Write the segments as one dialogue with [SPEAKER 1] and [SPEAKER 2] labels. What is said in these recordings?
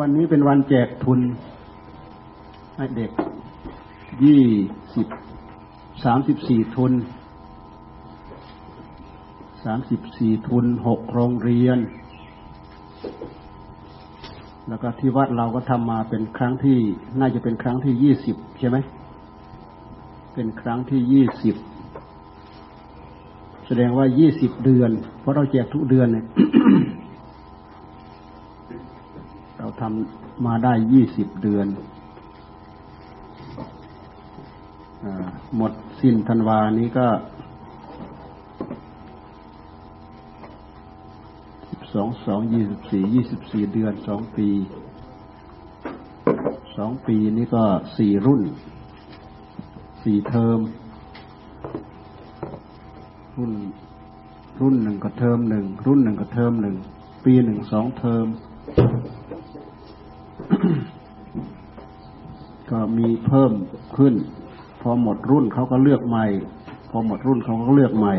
[SPEAKER 1] วันนี้เป็นวันแจกทุนให้เด็กยี่สิบสามสิบสี่ทุนสามสิบสี่ทุนหกโรงเรียน แล้วก็ที่วัดเราก็ทำมาเป็นครั้งที่ น่าจะเป็นครั้งที่ยี่สิบใช่ไหม เป็นครั้งที่ยี่สิบแสดงว่ายี่สิบเดือน เพราะเราแจกทุกเดือนเนี่ยำมาได้ยี่สิบเดือนอหมดสิ้นธันวานี้ก็สิบสองสองยี่สิบสี่ยี่สิบสี่เดือนสองปีสองปีนี้ก็สี่รุ่น สี่เทอม รุ่น รุ่นหนึ่งก็เทอมหนึ่งรุ่นหนึ่งก็เทอมหนึ่งปีหนึ่งสองเทอมก็ มีเพิ่มขึ้น พอหมดรุ่นเขาก็เลือกใหม่ พอหมดรุ่นเขาก็เลือกใหม่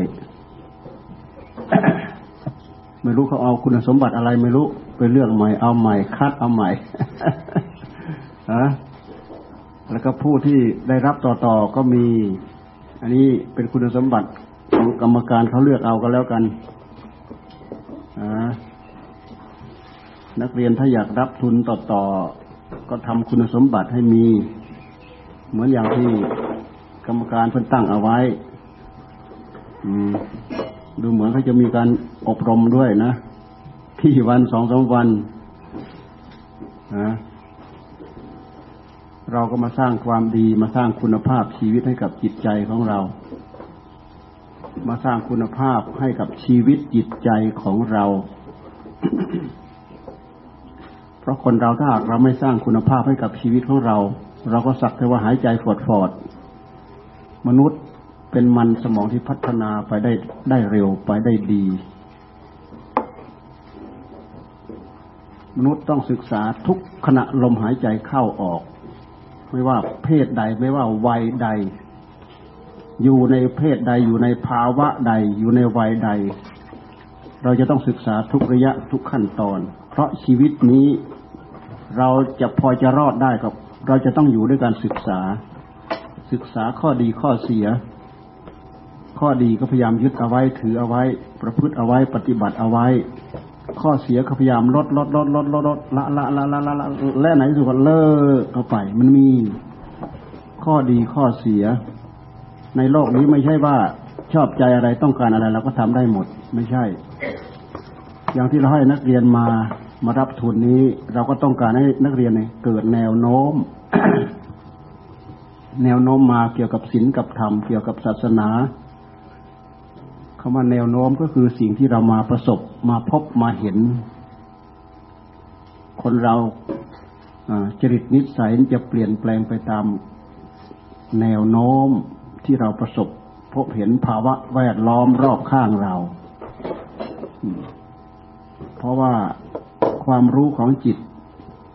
[SPEAKER 1] ไม่รู้เขาเอาคุณสมบัติอะไรไม่รู้ไปเลือกใหม่ เอาใหม่คัดเอาใหม่ฮะแล้วก็ผู้ที่ได้รับต่อๆก็มี อันนี้เป็นคุณสมบัติของกรรมการเขาเลือกเอาก็แล้วกันนักเรียนถ้าอยากรับทุนต่อๆ ก็ทำคุณสมบัติให้มี เหมือนอย่างที่กรรมการเพิ่นตั้งเอาไว้ดูเหมือนเขาจะมีการอบรมด้วยนะที่วันสองสามวันนะเราก็มาสร้างความดีมาสร้างคุณภาพชีวิตให้กับจิตใจของเรา มาสร้างคุณภาพให้กับชีวิตจิตใจของเรา เพราะคนเราถ้าหากเราไม่สร้างคุณภาพให้กับชีวิตของเรา เราก็สักแต่ว่าหายใจฟอดฟอดมนุษย์เป็นมันสมองที่พัฒนาไปได้ได้เร็วไปได้ดี มนุษย์ต้องศึกษาทุกขณะลมหายใจเข้าออก ไม่ว่าเพศใดไม่ว่าวัยใด อยู่ในเพศใดอยู่ในภาวะใด อยู่ในวัยใด เราจะต้องศึกษาทุกระยะทุกขั้นตอน เพราะชีวิตนี้ เราจะพอจะรอดได้กับเราจะต้องอยู่ด้วยการศึกษา ศึกษาข้อดีข้อเสีย ข้อดีก็พยายามยึดเอาไว้ถือเอาไว้ ประพฤติเอาไว้ปฏิบัติเอาไว้ ข้อเสียก็พยายามลดลดลดลดลดลดละละละละละละและไหนสุดก็เลิกเอาไป มันมีข้อดีข้อเสีย ในโลกนี้ไม่ใช่ว่าชอบใจอะไรต้องการอะไรเราก็ทำได้หมด ไม่ใช่ อย่างที่เราให้นักเรียนมา มารับทุนนี้ เราก็ต้องการให้นักเรียนเกิดแนวโน้ม แนวโน้มมาเกี่ยวกับศีลกับธรรมเกี่ยวกับศาสนาคำว่าแนวโน้มก็คือสิ่งที่เรามาประสบมาพบมาเห็น คนเราจริตนิสัยจะเปลี่ยนแปลงไปตามแนวโน้มที่เราประสบ พบเห็นภาวะแวดล้อมรอบข้างเรา เพราะว่า ความรู้ของจิต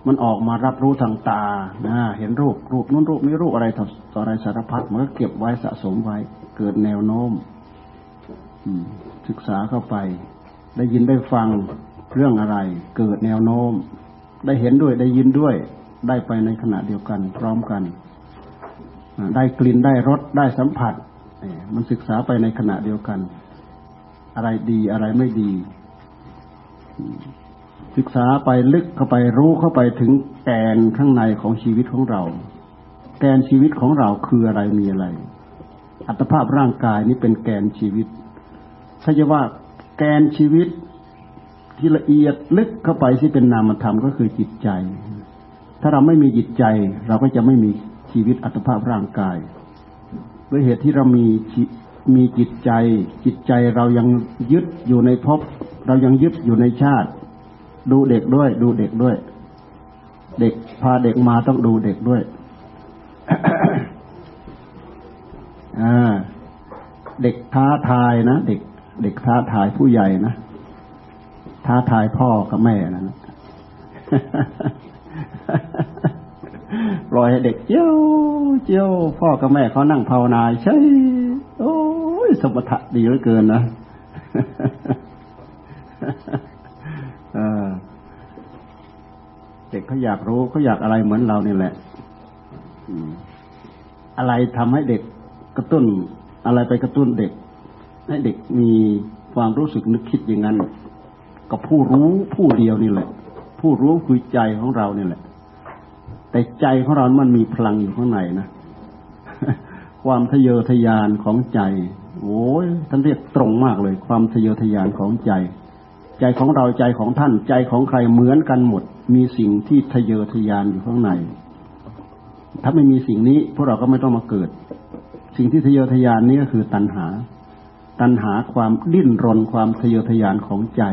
[SPEAKER 1] มันออกมารับรู้ทางตานะเห็นรูปรูปนู้นรูปนี้รูปอะไรต่ออะไรสารพัดมันก็เก็บไว้สะสมไว้ เกิดแนวโน้มศึกษาเข้าไป ได้ยินได้ฟังเรื่องอะไร เกิดแนวโน้ม ได้เห็นด้วยได้ยินด้วย ได้ไปในขณะเดียวกัน พร้อมกันได้กลิ่นได้รสได้สัมผัสมันศึกษาไปในขณะเดียวกัน อะไรดีอะไรไม่ดี ศึกษาไปลึกเข้าไปรู้เข้าไปถึงแกนข้างในของชีวิตของเรา แกนชีวิตของเราคืออะไรมีอะไร อัตภาพร่างกายนี้เป็นแกนชีวิตถ้าจะว่าแกนชีวิตที่ละเอียดลึกเข้าไปที่เป็นนามธรรมก็คือจิตใจ ถ้าเราไม่มีจิตใจ เราก็จะไม่มีชีวิตอัตภาพร่างกายด้วยเหตุที่เรามีมีจิตใจ จิตใจเรายังยึดอยู่ในภพเรายังยึดอยู่ในชาติ ดูเด็กด้วย ดูเด็กด้วย เด็กพาเด็กมาต้องดูเด็กด้วยอเด็กท้าทายนะเด็ก เด็กท้าทายผู้ใหญ่นะท้าทายพ่อกับแม่นะปล่อยให้เด็กเจียวเจียวพ่อกับแม่เขานั่งภาวนาใช่โอ้ยสมถะดีเหลือเกินนะ uh, ด็ กเขาอยากรู้เขาอยากอะไรเหมือนเรานี่แหละอะไรทำให้เด็กกระตุ้น อะไรไปกระตุ้นเด็ก ให้เด็กมีความรู้สึกนึกคิดอย่างนั้นก็ผู้รู้ผู้เดียวนี่แหละ ผู้รู้คือใจของเรานี่แหละ แต่ใจของเรา มันมีพลังอยู่ข้างในนะความทะเยอทะยานของใจโอ้ยท่านเรียกตรงมากเลย ความทะเยอทะยานของใจ ใจของเราใจของท่านใจของใครเหมือนกันหมด มีสิ่งที่ทะเยอทะยานอยู่ข้างใน ถ้าไม่มีสิ่งนี้พวกเราก็ไม่ต้องมาเกิด สิ่งที่ทะเยอทะยานนี้ก็คือตัณหา ตัณหาความดิ้นรนความทะเยอทะยานของใจ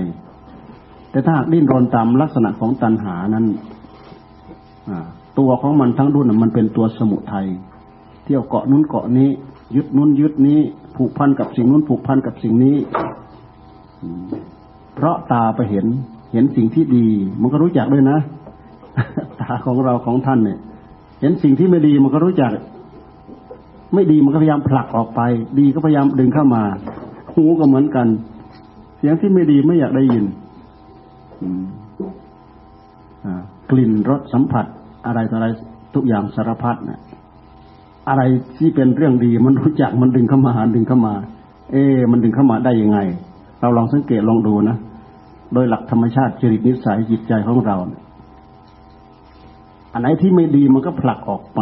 [SPEAKER 1] แต่ถ้าดิ้นรนตามลักษณะของตัณหานั้นตัวของมันทั้งดุนมันเป็นตัวสมุทัยเที่ยวเกาะนู้นเกาะนี้ ยึดนู้นยึดนี้ ผูกพันกับสิ่งนู้นผูกพันกับสิ่งนี้ เพราะตาไปเห็น เห็นสิ่งที่ดี มันก็รู้จักด้วยนะตาของเราของท่านเนี่ย เห็นสิ่งที่ไม่ดีมันก็รู้จัก ไม่ดีมันก็พยายามผลักออกไป ดีก็พยายามดึงเข้ามา หูก็เหมือนกัน เสียงที่ไม่ดีไม่อยากได้ยินกลิ่นรสสัมผัส อะไรต่ออะไรทุกอย่างสารพัดเนะอะไรที่เป็นเรื่องดี มันรู้จักมันดึงเข้ามาหาดึงเข้ามา เอ๊มันดึงเข้ามาได้ยังไง เราลองสังเกตลองดูนะ โดยหลักธรรมชาติจริตนิสัยจิตใจของเราเนี่ยอันไหนที่ไม่ดีมันก็ผลักออกไป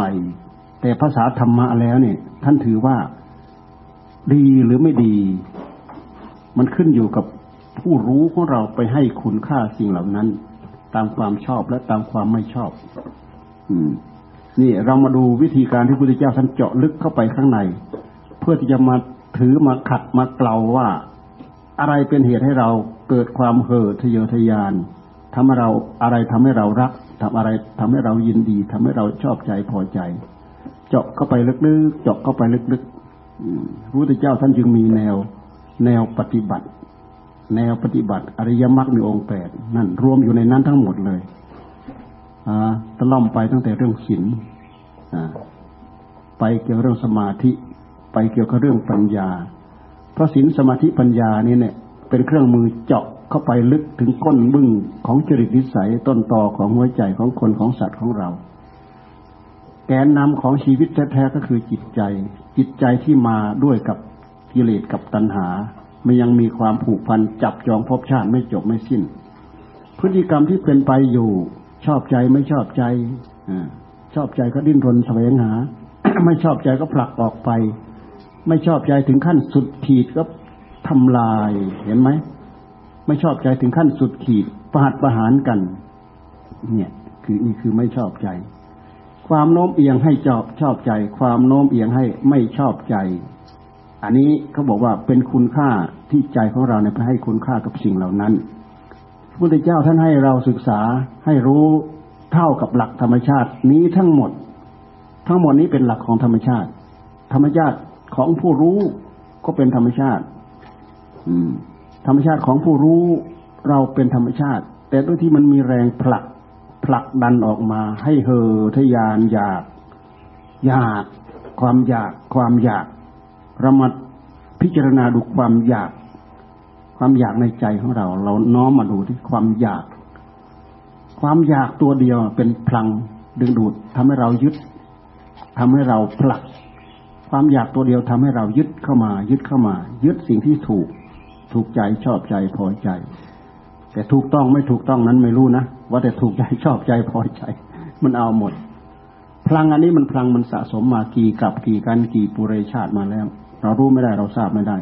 [SPEAKER 1] แต่ภาษาธรรมะแล้วเนี่ย ท่านถือว่าดีหรือไม่ดี มันขึ้นอยู่กับผู้รู้ของเราไปให้คุณค่าสิ่งเหล่านั้น ตามความชอบและตามความไม่ชอบ อืม นี่เรามาดูวิธีการที่พระพุทธเจ้าท่านเจาะลึกเข้าไปข้างใน เพื่อที่จะมาถือมาขัดมาเกลาว่า อะไรเป็นเหตุให้เรา เกิดความเห่อทะเยอทะยานทำให้เราอะไรทำให้เรารักทำอะไรทำให้เรายินดีทำให้เราชอบใจพอใจ เจาะเข้าไปลึกๆเจาะเข้าไปลึกๆพระพุทธเจ้าท่านจึงมีแนวแนวปฏิบัติ แนวปฏิบัติ อริยมรรคในองค์แปดนั่นรวมอยู่ในนั้นทั้งหมดเลยตะล่อมไปตั้งแต่เรื่องศีลไปเกี่ยวเรื่องสมาธิ ไปเกี่ยวกับเรื่องปัญญา เพราะศีลสมาธิปัญญานี่เนี่ย เป็นเครื่องมือเจาะเข้าไปลึกถึงก้นบึ้งของจริตนิสัยต้นตอของหัวใจของคนของสัตว์ของเรา แกนนำของชีวิตแท้ๆก็คือจิตใจ จิตใจที่มาด้วยกับกิเลสกับตัณหา มันยังมีความผูกพันจับจองภพชาติไม่จบไม่สิ้น พฤติกรรมที่เป็นไปอยู่ชอบใจไม่ชอบใจอชอบใจก็ดิ้นรนแสวงหา ไม่ชอบใจก็ผลักออกไป ไม่ชอบใจถึงขั้นสุดขีดก็ ทำลายเห็นไหมไม่ชอบใจถึงขั้นสุดขีดประหัตประหารกัน เนี่ย คือนี่คือไม่ชอบใจ ความโน้มเอียงให้ชอบชอบใจ ความโน้มเอียงให้ไม่ชอบใจ อันนี้เขาบอกว่าเป็นคุณค่าที่ใจของเราเนี่ยไปให้คุณค่ากับสิ่งเหล่านั้นพุทธเจ้าท่านให้เราศึกษาให้รู้เท่ากับหลักธรรมชาตินี้ทั้งหมด ทั้งหมดนี้เป็นหลักของธรรมชาติ ธรรมชาติของผู้รู้ก็เป็นธรรมชาติ ธรรมชาติของผู้รู้เราเป็นธรรมชาติ แต่ด้วยที่มันมีแรงผลักผลักดันออกมาให้เห่อทยานอยาก อยาก ความอยากความอยากระมัดพิจารณาดูความอยาก ความอยากในใจของเรา เราน้อมมาดูที่ความอยาก ความอยากตัวเดียวเป็นพลังดึงดูดทำให้เรายึดทำให้เราผลัก ความอยากตัวเดียวทำให้เรายึดเข้ามา ยึดเข้ามา ยึดสิ่งที่ถูก ถูกใจชอบใจพอใจ แต่ถูกต้องไม่ถูกต้องนั้นไม่รู้นะว่าแต่ถูกใจชอบใจพอใจ มันเอาหมด พลังอันนี้มันพลังมันสะสมมากี่กับกี่กันกี่ปุเรชาติมาแล้ว เรารู้ไม่ได้เราทราบไม่ได้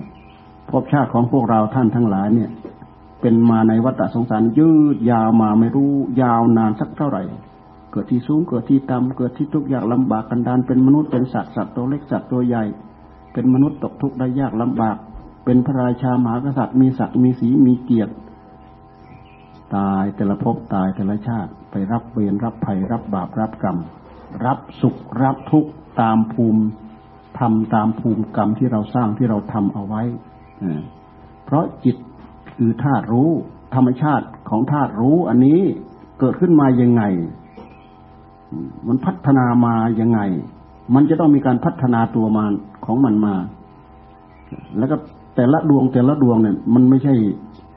[SPEAKER 1] ภพชาติของพวกเราท่านทั้งหลายเนี่ย เป็นมาในวัฏสงสารยืดยาวมาไม่รู้ยาวนานสักเท่าไหร่ เกิดที่สูงเกิดที่ต่ำเกิดที่ทุกข์ยากลำบากกันดานเป็นมนุษย์เป็นสัตว์สัตว์ตัวเล็กสัตว์ตัวใหญ่ เป็นมนุษย์ตกทุกข์ได้ยากลำบาก เป็นพระราชามหากษัตริย์มีศักดิ์มีสีมีเกียรติ ตายแต่ละภพตายแต่ละชาติไปรับเวรรับภัยรับบาปรับกรรม รับสุขรับทุกข์ตามภูมิทำตามภูมิกรรมที่เราสร้างที่เราทำเอาไว้เพราะจิตคือธาตุรู้ ธรรมชาติของธาตุรู้ อันนี้เกิดขึ้นมายังไง มันพัฒนามายังไง มันจะต้องมีการพัฒนาตัวมาของมันมา แล้วก็ แต่ละดวงแต่ละดวงเนี่ยมันไม่ใช่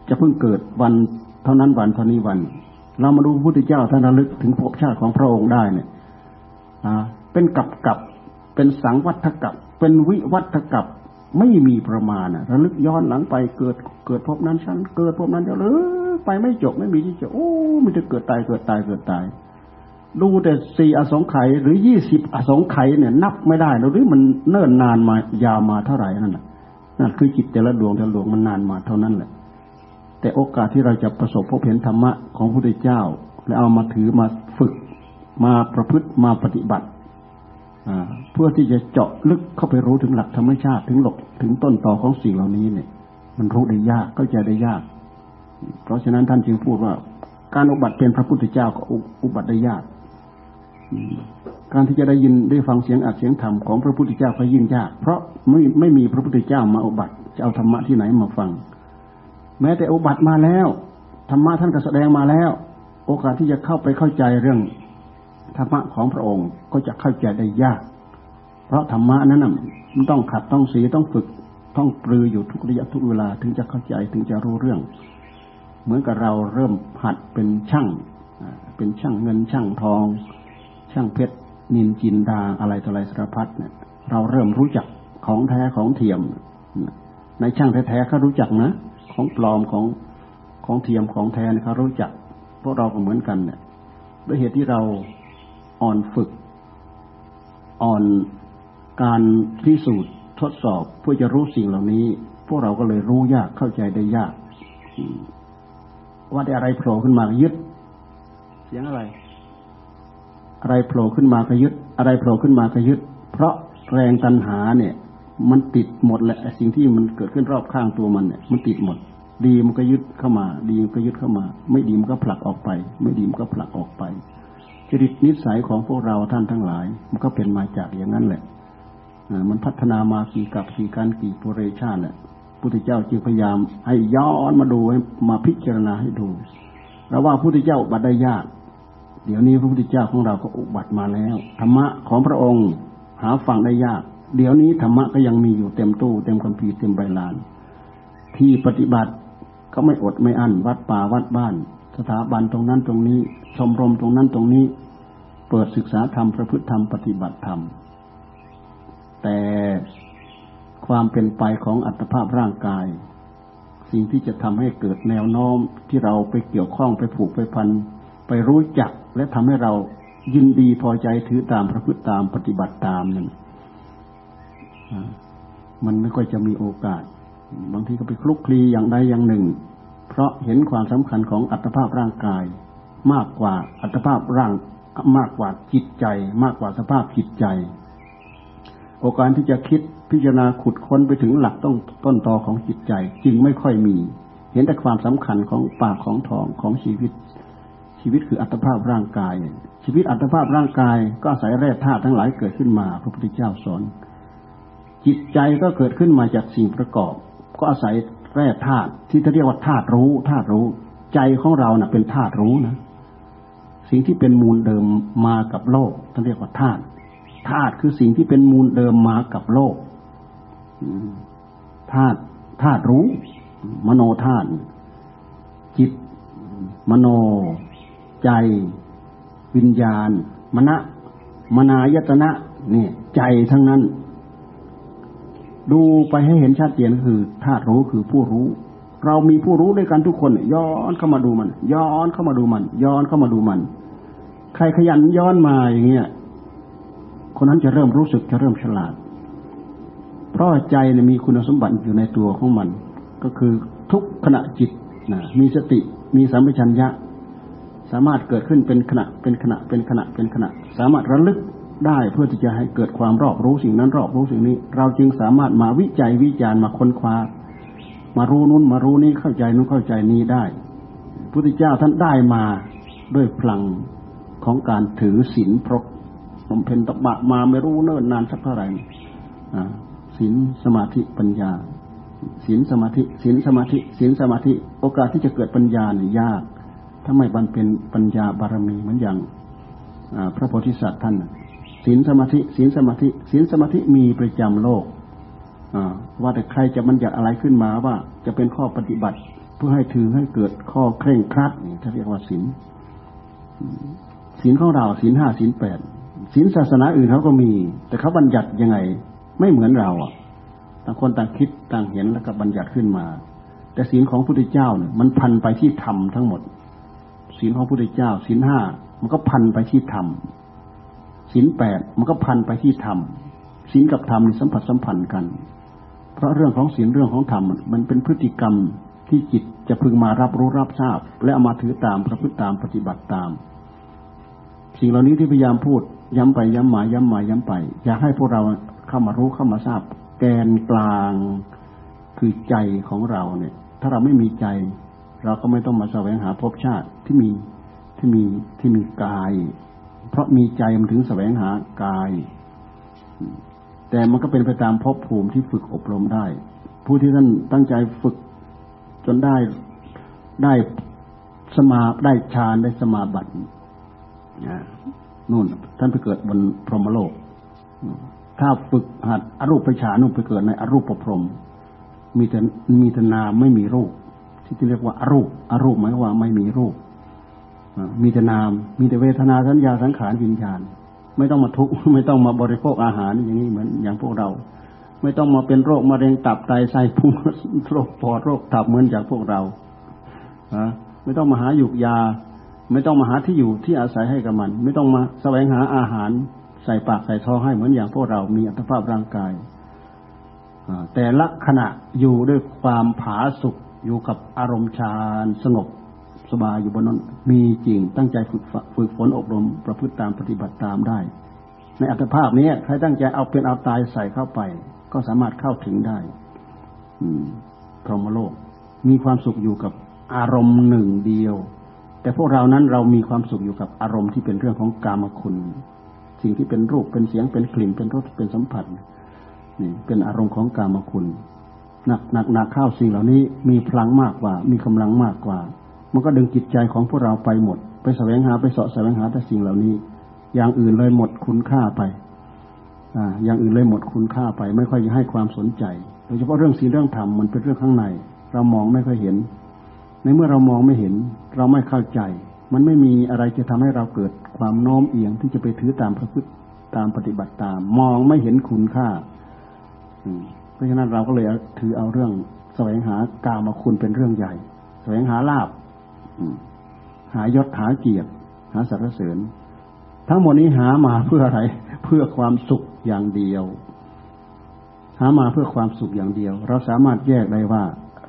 [SPEAKER 1] จะเพิ่งเกิดวันเท่านั้นวันเท่านี้วัน เรามาดูพระพุทธเจ้าท่านระลึกถึงภพชาติของพระองค์ได้เนี่ยเป็นกับกับเป็นสังวัฏกับ เป็นวิวัฏกับไม่มีประมาณระลึกย้อนหลังไปเกิดเกิดพบนั้นชั้นเกิดพบนั้นจะเลยไปไม่จบไม่มีที่จบโอ้มันจะเกิดตายเกิดตายเกิดตาย ดูแต่สี่อสงไขยหรือยี่สิบอสงไขยเนี่ย นับไม่ได้หรือมันเนิ่นนานมายาวมาเท่าไหร่นั่นแหละ นั่นคือจิตแต่ละดวงแต่ละดวงมันนานมาเท่านั้นแหละ แต่โอกาสที่เราจะประสบพบเห็นธรรมะของพระพุทธเจ้า แล้วเอามาถือมาฝึก มาประพฤติมาปฏิบัติเพื่อที่จะเจาะลึกเข้าไปรู้ถึงหลักธรรมชาติถึงหลกถึงต้นต่อของสิ่งเหล่านี้เนี่ย มันรู้ได้ยากเข้าใจได้ยาก เพราะฉะนั้นท่านจึงพูดว่า การอุบัติเป็นพระพุทธเจ้าก็อุบัติได้ยาก การที่จะได้ยินได้ฟังเสียงอัดเสียงธรรมของพระพุทธเจ้าก็ยิ่งยาก เพราะไม่ไม่มีพระพุทธเจ้ามาอุบัติจะเอาธรรมะที่ไหนมาฟัง แม้แต่อุบัติมาแล้วธรรมะท่านก็แสดงมาแล้ว โอกาสที่จะเข้าไปเข้าใจเรื่องธรรมะของพระองค์ก็จะเข้าใจได้ยาก เพราะธรรมะนั้นมันต้องขัดต้องสีต้องฝึกต้องปรืออยู่ทุกระยะทุกเวลาถึงจะเข้าใจถึงจะรู้เรื่อง เหมือนกับเราเริ่มหัดเป็นช่างเป็นช่างเงินช่างทอง ช่างเพชร นินจินดาอะไรต่ออะไรสารพัดเนี่ย เราเริ่มรู้จักของแท้ของเทียมในช่างแท้ๆเขารู้จักนะ ของปลอมของของเทียมของแท้เขารู้จัก พวกเราก็เหมือนกันเนี่ยด้วยเหตุที่เราอ่อนฝึก อ่อนการพิสูจน์ทดสอบเพื่อจะรู้สิ่งเหล่านี้ พวกเราก็เลยรู้ยากเข้าใจได้ยาก ว่าแต่อะไรโผล่ขึ้นมายึด เสียงอะไร อะไรโผล่ขึ้นมาก็ยึด อะไรโผล่ขึ้นมาก็ยึด เพราะแรงตัณหาเนี่ย มันติดหมดแหละสิ่งที่มันเกิดขึ้นรอบข้างตัวมันเนี่ย มันติดหมด ดีมันก็ยึดเข้ามา ดีมันก็ยึดเข้ามา ไม่ดีมันก็ผลักออกไป ไม่ดีมันก็ผลักออกไป จริตนิสัยของพวกเราท่านทั้งหลาย มันก็เป็นมาจากอย่างนั้นแหละมันพัฒนามากี่กับกี่การกี่ปุเรชาติแหละพุทธเจ้าจึงพยายามให้ย้อนมาดูให้มาพิจารณาให้ดูเราว่าพุทธเจ้าบัตรได้ยาก เดี๋ยวนี้พระพุทธเจ้าของเราก็อุบัติมาแล้ว ธรรมะของพระองค์หาฟังได้ยาก เดี๋ยวนี้ธรรมะก็ยังมีอยู่เต็มตู้ เต็มคัมภีร์เต็มใบลาน ที่ปฏิบัติก็ไม่อดไม่อั้นวัดป่าวัดบ้าน สถาบันตรงนั้นตรงนี้ ชมรมตรงนั้นตรงนี้ เปิดศึกษาธรรมประพฤติธรรมปฏิบัติธรรม แต่ความเป็นไปของอัตภาพร่างกาย สิ่งที่จะทำให้เกิดแนวโน้มที่เราไปเกี่ยวข้องไปผูกไปพัน ไปรู้จักและทำให้เรายินดีพอใจถือตามประพฤติตามปฏิบัติตามนั่นมันไม่ค่อยจะมีโอกาส บางทีก็ไปคลุกคลีอย่างใดอย่างหนึ่ง เพราะเห็นความสำคัญของอัตภาพร่างกาย มากกว่าอัตภาพร่างมากกว่าจิตใจ มากกว่าสภาพจิตใจ โอกาสที่จะคิดพิจารณาขุดค้นไปถึงหลักต้นต้นตอของจิตใจ จึงไม่ค่อยมี เห็นแต่ความสำคัญของปากของทองของชีวิต ชีวิตคืออัตภาพร่างกาย ชีวิตอัตภาพร่างกาย ก็อาศัยแร่ธาตุทั้งหลายเกิดขึ้นมา พระพุทธเจ้าสอนจิตใจก็เกิดขึ้นมาจากสิ่งประกอบ ก็อาศัยแร่ธาตุที่เขาเรียกว่าธาตุรู้ธาตุรู้ ใจของเราเนะ่ะเป็นธาตุรู้นะ สิ่งที่เป็นมูลเดิมมากับโลกท่านเรียกว่าธาตุธาตุคือสิ่งที่เป็นมูลเดิมมากับโลกธาตุธาตุรู้ มโนธาตุจิต มโน ใจ วิญญาณ มณะมนายตนะเนี่ยใจทั้งนั้น ดูไปให้เห็นชัดเจนคือธาตุรู้คือผู้รู้ เรามีผู้รู้ด้วยกันทุกคน ย้อนเข้ามาดูมัน ย้อนเข้ามาดูมัน ย้อนเข้ามาดูมัน ใครขยันย้อนมาอย่างเงี้ยคนนั้นจะเริ่มรู้สึกจะเริ่มฉลาด เพราะใจเนี่ยมีคุณสมบัติอยู่ในตัวของมัน ก็คือทุกขณะจิตนะมีสติมีสัมปชัญญะ สามารถเกิดขึ้นเป็นขณะเป็นขณะเป็นขณะเป็นขณะ สามารถระลึกได้เพื่อที่จะให้เกิดความรอบรู้สิ่งนั้นรอบรู้สิ่งนี้ เราจึงสามารถมาวิจัยวิจารณ์มาค้นคว้ามารู้นู้นมารู้นี้เข้าใจนู้นเข้าใจนี้ได้พุทธเจ้าท่านได้มาด้วยพลังของการถือศีลพรกบำเพ็ญตบะมาไม่รู้เนิ่นนานสักเท่าไหร่ศีลสมาธิปัญญาศีลสมาธิศีลสมาธิศีลสมาธิโอกาสที่จะเกิดปัญญาเนี่ยยาก ถ้าไม่บันเป็นปัญญาบารมีเหมือนอย่างพระโพธิสัตว์ท่านศีลสมาธิศีลสมาธิศีลสมาธิมีประจำโลกว่าแต่ใครจะบัญญัติอะไรขึ้นมาว่าจะเป็นข้อปฏิบัติเพื่อให้ถือให้เกิดข้อเคร่งครัดนี่ถ้าเรียกว่าศีลศีลของเราศีลห้าศีลแปดศีลศาสนาอื่นเขาก็มี แต่เขาบัญญัติยังไงไม่เหมือนเราอะต่างคนต่างคิดต่างเห็นแล้วก็บัญญัติขึ้นมา แต่ศีลของพระพุทธเจ้าเนี่ยมันพันไปที่ธรรมทั้งหมด ศีลของพระพุทธเจ้าศีลห้ามันก็พันไปที่ธรรมศีลแปดมันก็พันไปที่ธรรมศีลกับธรรมสัมผัสสัมพันธ์กัน เพราะเรื่องของศีลเรื่องของธรรมมันเป็นพฤติกรรมที่จิตจะพึงมารับรู้รับทราบ และเอามาถือตามประพฤติตามปฏิบัติตาม สิ่งเหล่านี้ที่พยายามพูดย้ำไปย้ำมาย้ำมาย้ำไป อยากให้พวกเราเข้ามารู้เข้ามาทราบ แกนกลางคือใจของเราเนี่ย ถ้าเราไม่มีใจ เราก็ไม่ต้องมาแสวงหาภพชาติที่มีที่มีที่มีกาย เพราะมีใจมันถึงแสวงหากาย แต่มันก็เป็นไปตามภพภูมิที่ฝึกอบรมได้ ผู้ที่ท่านตั้งใจฝึกจนได้ได้สมาได้ฌานได้สมาบัตินู่น ท่านไปเกิดบนพรหมโลก ถ้าฝึกหัดอรูปฌานนู่นไปเกิดในอรูปประพรมมีแต่มีแต่นามไม่มีรูป ที่เรียกว่าอารูปอารูปหมายว่าไม่มีรูปมีแต่นาม มีแต่เวทนาสัญญาสังขารวิญญาณ ไม่ต้องมาทุกข์ไม่ต้องมาบริโภคอาหารอย่างนี้เหมือนอย่างพวกเรา ไม่ต้องมาเป็นโรคมะเร็งตับไตไส้พุงโรคปอดโรคตับเหมือนอย่างพวกเราไม่ต้องมาหาหยุกยา ไม่ต้องมาหาที่อยู่ที่อาศัยให้กับมัน ไม่ต้องมาแสวงหาอาหารใส่ปากใส่ท้องให้เหมือนอย่างพวกเรา มีอัตภาพร่างกายแต่ละขณะอยู่ด้วยความผาสุก อยู่กับอารมณ์ฌานสงบสบายอยู่บนนั้นมีจริงตั้งใจฝึกฝึกฝนอบรมประพฤติตามปฏิบัติตามได้ ในอัตภาพนี้ใครตั้งใจเอาเป็นเอาตายใส่เข้าไป ก็สามารถเข้าถึงได้ อืมพรหมโลก มีความสุขอยู่กับอารมณ์หนึ่งเดียว แต่พวกเรานั้นเรามีความสุขอยู่กับอารมณ์ที่เป็นเรื่องของกามคุณ สิ่งที่เป็นรูปเป็นเสียงเป็นกลิ่นเป็นรสเป็นสัมผัสนี่เป็นอารมณ์ของกามคุณ หนักหนักหนักข้าวสิ่งเหล่านี้มีพลังมากกว่า มีกำลังมากกว่า มันก็ดึงจิตใจของพวกเราไปหมด ไปแสวงหาไปเสาะแสวงหาแต่สิ่งเหล่านี้ อย่างอื่นเลยหมดคุณค่าไปอ่าอย่างอื่นเลยหมดคุณค่าไป ไม่ค่อยจะให้ความสนใจโดยเฉพาะเรื่องศีลเรื่องธรรมมันเป็นเรื่องข้างใน เรามองไม่ค่อยเห็น ในเมื่อเรามองไม่เห็น เราไม่เข้าใจ มันไม่มีอะไรจะทำให้เราเกิดความโน้มเอียงที่จะไปถือตามพระพุทธตามปฏิบัติตาม มองไม่เห็นคุณค่า เพราะฉะนั้นเราก็เลยถือเอาเรื่องแสวงหากามาคุณเป็นเรื่องใหญ่ แสวงหาลาบหายศหาเกียรติ หาสรรเสริญ ทั้งหมดนี้หามาเพื่ออะไร เพื่อความสุขอย่างเดียว หามาเพื่อความสุขอย่างเดียว เราสามารถแยกได้ว่า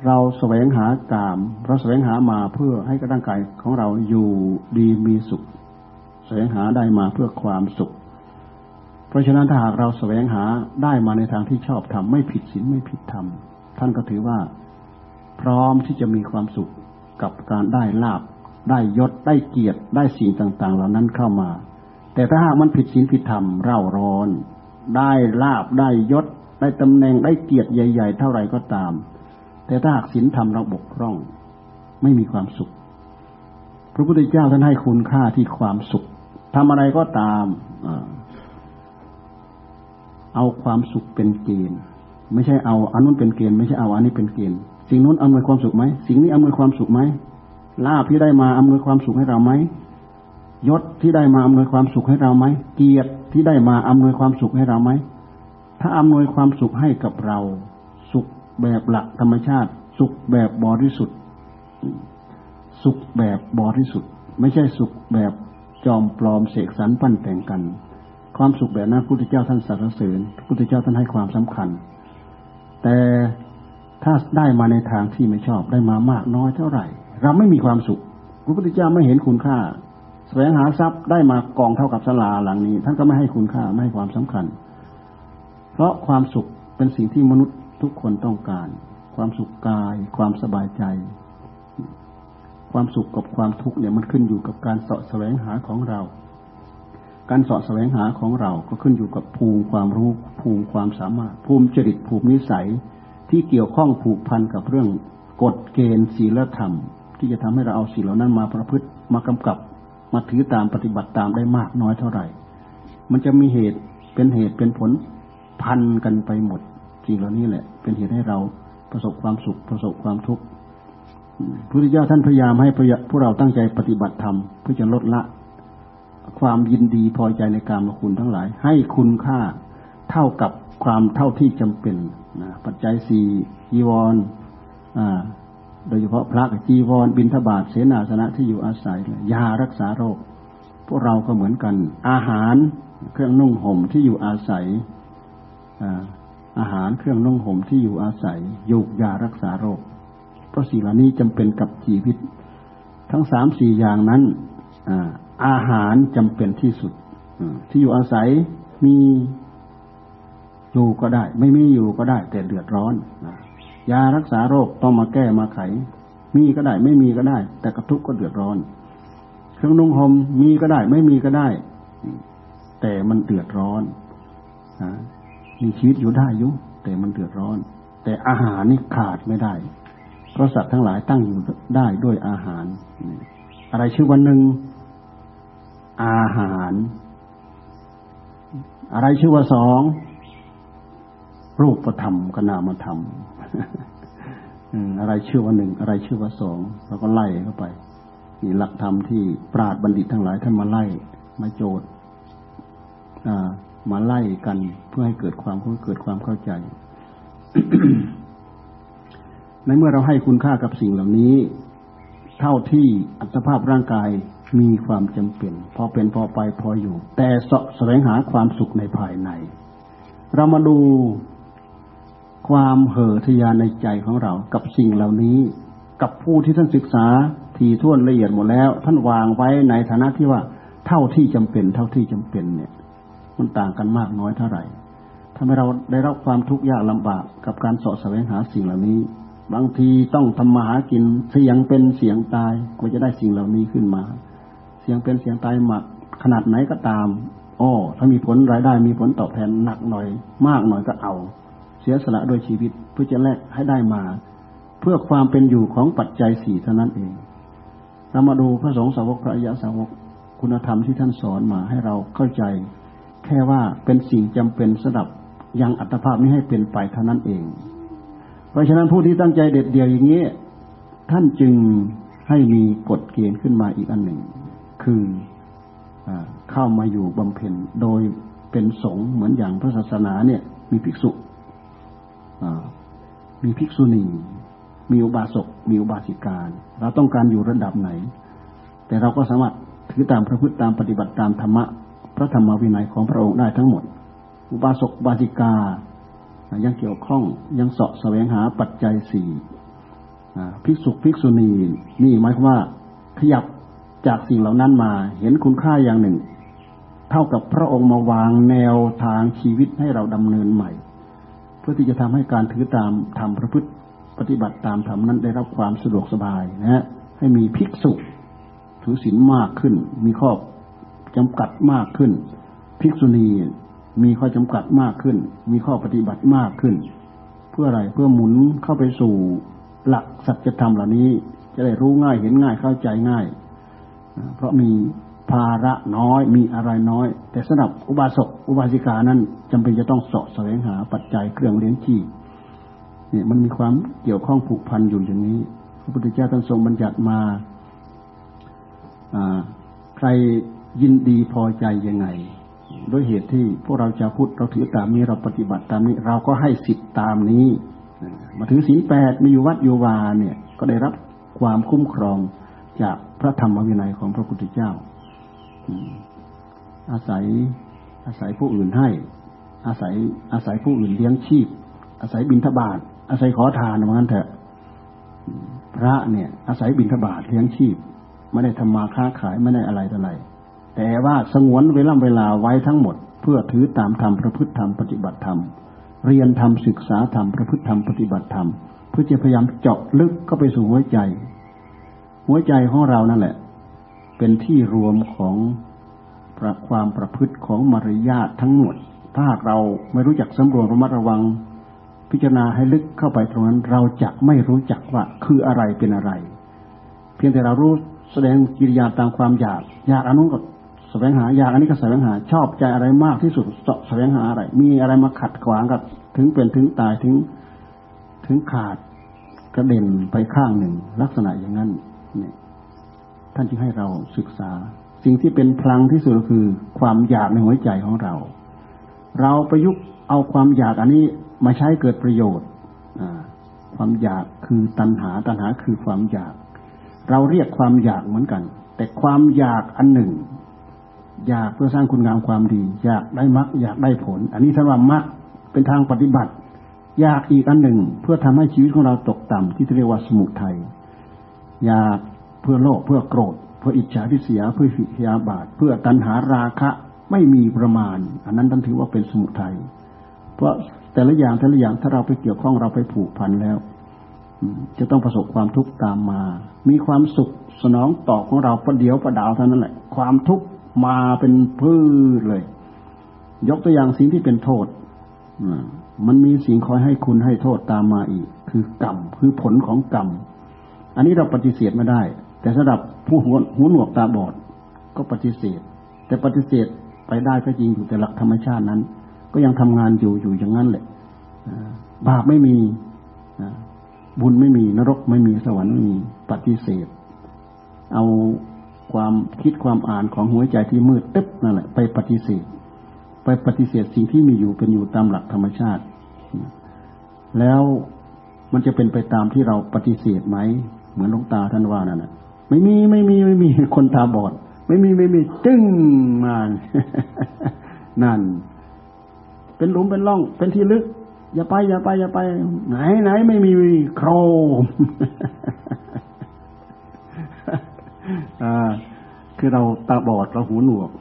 [SPEAKER 1] เราแสวงหากามเราแสวงหามาเพื่อให้ร่างกายของเราอยู่ดีมีสุข แสวงหาได้มาเพื่อความสุข เพราะฉะนั้นถ้าหากเราแสวงหาได้มาในทางที่ชอบทำไม่ผิดศีลไม่ผิดธรรมท่านก็ถือว่าพร้อมที่จะมีความสุขกับการได้ลาบ ได้ยศได้เกียรติได้สิ่งต่าง ๆ เหล่านั้นเข้ามา แต่ถ้าหากมันผิดศีลผิดธรรมเร่าร้อน ได้ลาบได้ยศ ได้ตำแหน่งได้เกียรติใหญ่ ๆ เท่าไรก็ตาม แต่ถ้าหากศีลธรรมเราบกพร่อง ไม่มีความสุข พระพุทธเจ้าท่านให้คุณค่าที่ความสุขทำอะไรก็ตาม เอาความสุขเป็นเกณฑ์ ไม่ใช่เอาอันนู้นเป็นเกณฑ์ไม่ใช่เอาอันนี้เป็นเกณฑ์สิ่งนู้นอำนวยความสุขไหมสิ่งนี้อำนวยความสุขไหมลาภที่ได้มาอำนวยความสุขให้เราไหมยศที่ได้มาอำนวยความสุขให้เราไหมเกียรติที่ได้มาอำนวยความสุขให้เราไหมถ้าอำนวยความสุขให้กับเรา สุขแบบหลักธรรมชาติ สุขแบบบริสุทธิ์ สุขแบบบริสุทธิ์ ไม่ใช่สุขแบบจอมปลอมเสกสรรปั้นแต่งกัน ความสุขแบบนั้นพุทธเจ้าท่านสรรเสริญพุทธเจ้าท่านให้ความสำคัญ แต่ถ้าได้มาในทางที่ไม่ชอบได้มามากน้อยเท่าไหร่ เราไม่มีความสุขพระพุทธเจ้าไม่เห็นคุณค่าแสวงหาทรัพย์ได้มากองเท่ากับสลาหลังนี้ ท่านก็ไม่ให้คุณค่าไม่ให้ความสำคัญ เพราะความสุขเป็นสิ่งที่มนุษย์ทุกคนต้องการ ความสุขกาย ความสบายใจ ความสุขกับความทุกข์เนี่ยมันขึ้นอยู่กับการเสาะแสวงหาของเรา การสาะแสวงหาของเราก็ขึ้นอยู่กับภูมิความรู้ภูมิความสามารถ ภูมิจริตภูมินิสัยที่เกี่ยวข้องผูกพันกับเรื่องกฎเกณฑ์ศีลธรรม ที่จะทำให้เราเอาสิ่งเหล่านั้นมาประพฤติมากำกับมาถือตามปฏิบัติตามได้มากน้อยเท่าไหร่ มันจะมีเหตุเป็นเหตุเป็นผลพันกันไปหมดสิ่งเหล่านี้แหละ เป็นเหตุให้เราประสบความสุขประสบความทุกข์พุทธเจ้าท่านพยายามให้พวกเราตั้งใจปฏิบัติธรรมเพื่อจะลดละ ความยินดีพอใจในการมาคุณทั้งหลาย ให้คุณค่าเท่ากับความเท่าที่จำเป็นนะปัจจัยสี่จีวรโดยเฉพาะพระจีวรบินทบาทเสนาสนะที่อยู่อาศัยยารักษาโรค พวกเราก็เหมือนกัน อาหารเครื่องนุ่งห่มที่อยู่อาศัยอาหารเครื่องนุ่งห่มที่อยู่อาศัยยูกยารักษาโรค เพราะสิ่งเหล่านี้จำเป็นกับชีวิต ทั้งสามสี่อย่างนั้น อาหารจำเป็นที่สุดที่อยู่อาศัยมีอยู่ก็ได้ ไม่มีอยู่ก็ได้ แต่เดือดร้อนยารักษาโรคต้องมาแก้มาไข มีก็ได้ ไม่มีก็ได้ แต่กระทุกก็เดือดร้อน เครื่องนุ่งห่มมีก็ได้ ไม่มีก็ได้ แต่มันเดือดร้อนมีชีวิตอยู่ได้อยุแต่มันเดือดร้อน แต่อาหารนี่ขาดไม่ได้เพราะสัตว์ทั้งหลายตั้งอยู่ได้ด้วยอาหาร อะไรชื่อวันหนึ่ง อาหาร อะไรชื่อว่าสองรูปธรรมกนามธรรมอะไรชื่อว่าหนึ่งอะไรชื่อว่าสองเราก็ไล่เข้าไปนี่หลักธรรมที่ปราดบัณฑิตทั้งหลายท่านมาไล่มาโจทย์มาไล่กันเพื่อให้เกิดความเพื่อเกิดความเข้าใจในเมื่อเราให้คุณค่ากับสิ่งเหล่านี้ เท่าที่อัตภาพร่างกาย มีความจำเป็น พอเป็นพอไปพออยู่ แต่สะแสวงหาความสุขในภายใน เรามาดูความเห่อทยานในใจของเรา กับสิ่งเหล่านี้ กับผู้ที่ท่านศึกษาทีท่วนละเอียดหมดแล้ว ท่านวางไว้ในฐานะที่ว่าเท่าที่จำเป็น เท่าที่จำเป็นเนี่ย มันต่างกันมากน้อยเท่าไหร่ทำให้เราได้รับความทุกข์ยากลำบากกับการสาะแสวงหาสิ่งเหล่านี้ บางทีต้องทำมาหากินเสียงเป็นเสียงตายก็จะได้สิ่งเหล่านี้ขึ้นมา เสียงเป็นเสียงตายหมักขนาดไหนก็ตามอ้อถ้ามีผลรายได้มีผลตอบแทนหนักหน่อย มากหน่อยก็เอา เสียสละโดยชีวิตเพื่อจะแลกให้ได้มา เพื่อความเป็นอยู่ของปัจจัยสี่เท่านั้นเอง เรามาดูพระสงฆ์สาวกพระอริยสาวกคุณธรรมที่ท่านสอนมาให้เราเข้าใจ แค่ว่าเป็นสิ่งจำเป็นสำหรับยังอัตภาพนี้ให้เป็นไปเท่านั้นเอง เพราะฉะนั้นผู้ที่ตั้งใจเด็ดเดี่ยวอย่างนี้ ท่านจึงให้มีกฎเกณฑ์ขึ้นมาอีกอันหนึ่ง คืออเข้ามาอยู่บำเพ็ญโดยเป็นสงฆ์เหมือนอย่างพระศาสนาเนี่ย มีภิกษุมีภิกษุณีมีอุบาสกมีอุบาสิกาเราต้องการอยู่ระดับไหน แต่เราก็สามารถถือตามพระพุทธตามปฏิบัติตามธรรมะพระธรรมวินัยของพระองค์ได้ทั้งหมด อุบาสกบาสิกา ยังเกี่ยวข้องยังเสาะแสวงหาปัจจัยสี่ภิกษุภิกษุณีนี่หมายความว่าขยับ จากสิ่งเหล่านั้นมาเห็นคุณค่าอย่างหนึ่ง เท่ากับพระองค์มาวางแนวทางชีวิตให้เราดำเนินใหม่ เพื่อที่จะทำให้การถือตามทำประพฤติปฏิบัติตามธรรมนั้นได้รับความสะดวกสบายนะฮะให้มีภิกษุถือศีลมากขึ้น มีข้อจำกัดมากขึ้น ภิกษุณีมีข้อจำกัดมากขึ้น มีข้อปฏิบัติมากขึ้น เพื่ออะไรเพื่อหมุนเข้าไปสู่หลักสัจธรรมเหล่านี้ จะได้รู้ง่ายเห็นง่ายเข้าใจง่าย เพราะมีภาระน้อยมีอะไรน้อย แต่สำหรับอุบาสกอุบาสิกานั้นจำเป็นจะต้องสาะแสวงหาปัจจัยเครื่องเลี้ยงชีพเนี่ยมันมีความเกี่ยวข้องผูกพันอยู่อย่างนี้ พระพุทธเจ้าท่านทรงบัญญัติมาใครยินดีพอใจยังไง ด้วยเหตุที่พวกเราจะพูดเราถือตามนี้เราปฏิบัติตามนี้ เราก็ให้สิทธิ์ตามนี้ มาถือศีลแปดมีอยู่วัดอยู่วาเนี่ย ก็ได้รับความคุ้มครอง จากพระธรรมวินัยของพระพุทธเจ้าอาศัยอาศัยผู้อื่นให้ อาศัยอาศัยผู้อื่นเลี้ยงชีพ อาศัยบิณฑบาตอาศัยขอทานเหมือนกันเถอะ พระเนี่ย อาศัยบิณฑบาตเลี้ยงชีพไม่ได้ทำมาค้าขายไม่ได้อะไรต่ออะไรแต่ว่าสงวนเวลาเวลาไว้ทั้งหมด เพื่อถือตามธรรมประพฤติธรรมปฏิบัติธรรมเรียนธรรมศึกษาธรรมประพฤติธรรมปฏิบัติธรรมเพื่อจะพยายามเจาะลึกเข้าไปสู่หัวใจ หัวใจของเรานั่นแหละ เป็นที่รวมของประความประพฤติของมารยาททั้งหมด ถ้าหากเราไม่รู้จักสำรวมระมัดระวัง พิจารณาให้ลึกเข้าไปตรงนั้น เราจะไม่รู้จักว่าคืออะไรเป็นอะไร เพียงแต่เรารู้แสดงกิริยาตามความอยาก อยากอนุกับแสวงหาอยากอันนี้ก็แสวงหาชอบใจอะไรมากที่สุดแสวงหาอะไร มีอะไรมาขัดขวางกับถึงเป็นถึงตายถึงถึงขาดกระเด็นไปข้างหนึ่ง ลักษณะอย่างนั้น เนี่ยท่านจึงให้เราศึกษา สิ่งที่เป็นพลังที่สุดคือ ความอยากในหัวใจของเรา เราประยุกต์เอาความอยากอันนี้มาใช้เกิดประโยชน์ความอยากคือตัณหา ตัณหาคือความอยาก เราเรียกความอยากเหมือนกัน แต่ความอยากอันหนึ่ง อยากเพื่อสร้างคุณงามความดี อยากได้มรรคอยากได้ผล อันนี้ท่านว่ามรรคเป็นทางปฏิบัติ อยากอีกอันหนึ่ง เพื่อทำให้ชีวิตของเราตกต่ำที่เรียกว่าสมุทัย อยากเพื่อโลภเพื่อโกรธ เพื่ออิจฉาทิษยาเพื่อหิยาบาท เพื่อตัณหาราคะไม่มีประมาณ อันนั้นท่านถือว่าเป็นสมุทัยเพราะแต่ละอย่างแต่ละอย่างถ้าเราไปเกี่ยวข้องเราไปผูกพันแล้วจะต้องประสบความทุกข์ตามมา มีความสุขสนองตอบของเราประเดี๋ยวประดาวเท่านั้นแหละ ความทุกข์มาเป็นพืชเลย ยกตัวอย่างสิ่งที่เป็นโทษมันมีสิ่งคอยให้คุณให้โทษตามมาอีก คือกรรมคือผลของกรรม อันนี้เราปฏิเสธไม่ได้ แต่สำหรับผู้หูหูหนวกตาบอด ก็ปฏิเสธ แต่ปฏิเสธไปได้ก็จริงอยู่แต่หลักธรรมชาตินั้น ก็ยังทำงานอยู่อยู่อย่างนั้นแหละบาปไม่มีบุญไม่มีนรกไม่มีสวรรค์ไม่มีปฏิเสธ เอาความคิดความอ่านของหัวใจที่มืดตึ๊บนั่นแหละไปปฏิเสธ ไปปฏิเสธสิ่งที่มีอยู่เป็นอยู่ตามหลักธรรมชาติ แล้วมันจะเป็นไปตามที่เราปฏิเสธไหม เหมือนลุงตาท่านว่านั่นแหะไม่มีไม่มีไม่มีคนตาบอด ไม่มีไม่มีจึ้งมานั่น เป็นหลุมเป็นร่อง เป็นที่ลึก อย่าไป อย่าไป อย่าไป ไหนไหนไม่มีโครมอ่าคือเราตาบอดเราหูหนวก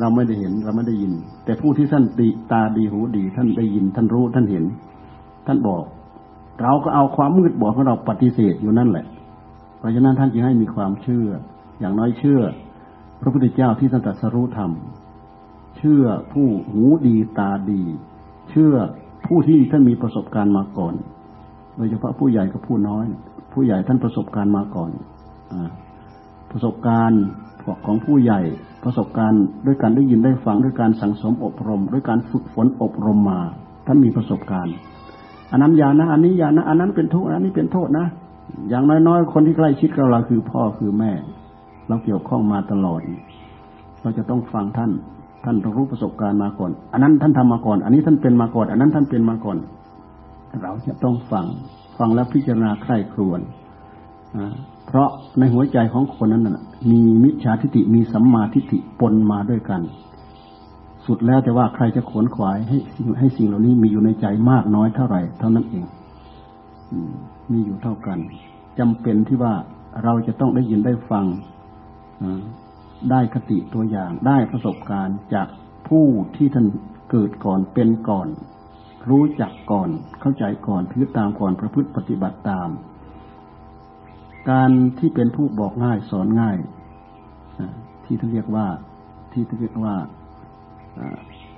[SPEAKER 1] เราไม่ได้เห็นเราไม่ได้ยิน แต่ผู้ที่ท่านดีตาดีหูดี ท่านได้ยิน ท่านรู้ท่านเห็น ท่านบอก เราก็เอาความมืดบอดของเราปฏิเสธอยู่นั่นแหละ เพราะฉะนั้นท่านจึงให้มีความเชื่อ อย่างน้อยเชื่อ พระพุทธเจ้าที่ท่านตรัสรู้ธรรม เชื่อผู้หูดีตาดี เชื่อผู้ที่ท่านมีประสบการณ์มาก่อน โดยเฉพาะผู้ใหญ่กับผู้น้อย ผู้ใหญ่ท่านประสบการณ์มาก่อนอประสบการณ์ของผู้ใหญ่ประสบการณ์ด้วยการได้ยินได้ฟังด้วยการสั่งสมอบรม ด้วยการฝึกฝนอบรมมาท่านมีประสบการณ์ อันนั้นอย่านะอันนี้อย่านะอันนั้นเป็นทุกข์อันนี้เป็นโทษนะ อย่างน้อยๆ คนที่ใกล้ชิดกับเราคือพ่อคือแม่ เราเกี่ยวข้องมาตลอด เราจะต้องฟังท่าน ท่านต้องรู้ประสบการณ์มาก่อน อันนั้นท่านทำมาก่อน อันนี้ท่านเป็นมาก่อน อันนั้นท่านเป็นมาก่อน เราจะต้องฟังฟังแล้วพิจารณาใคร่ครวญเพราะในหัวใจของคนนั้นมีมิจฉาทิฏฐิมีสัมมาทิฏฐิปนมาด้วยกัน สุดแล้วแต่ว่าใครจะขนขวายให้ให้สิ่งเหล่านี้มีอยู่ในใจมากน้อยเท่าไหร่ เท่านั้นเองมีอยู่เท่ากันจำเป็นที่ว่าเราจะต้องได้ยินได้ฟังได้คติตัวอย่าง ได้ประสบการณ์จากผู้ที่ท่านเกิดก่อนเป็นก่อน รู้จักก่อนเข้าใจก่อนพิจตามก่อนประพฤติปฏิบัติตาม การที่เป็นผู้บอกง่ายสอนง่ายที่ท่านเรียกว่าที่ท่านเรียกว่า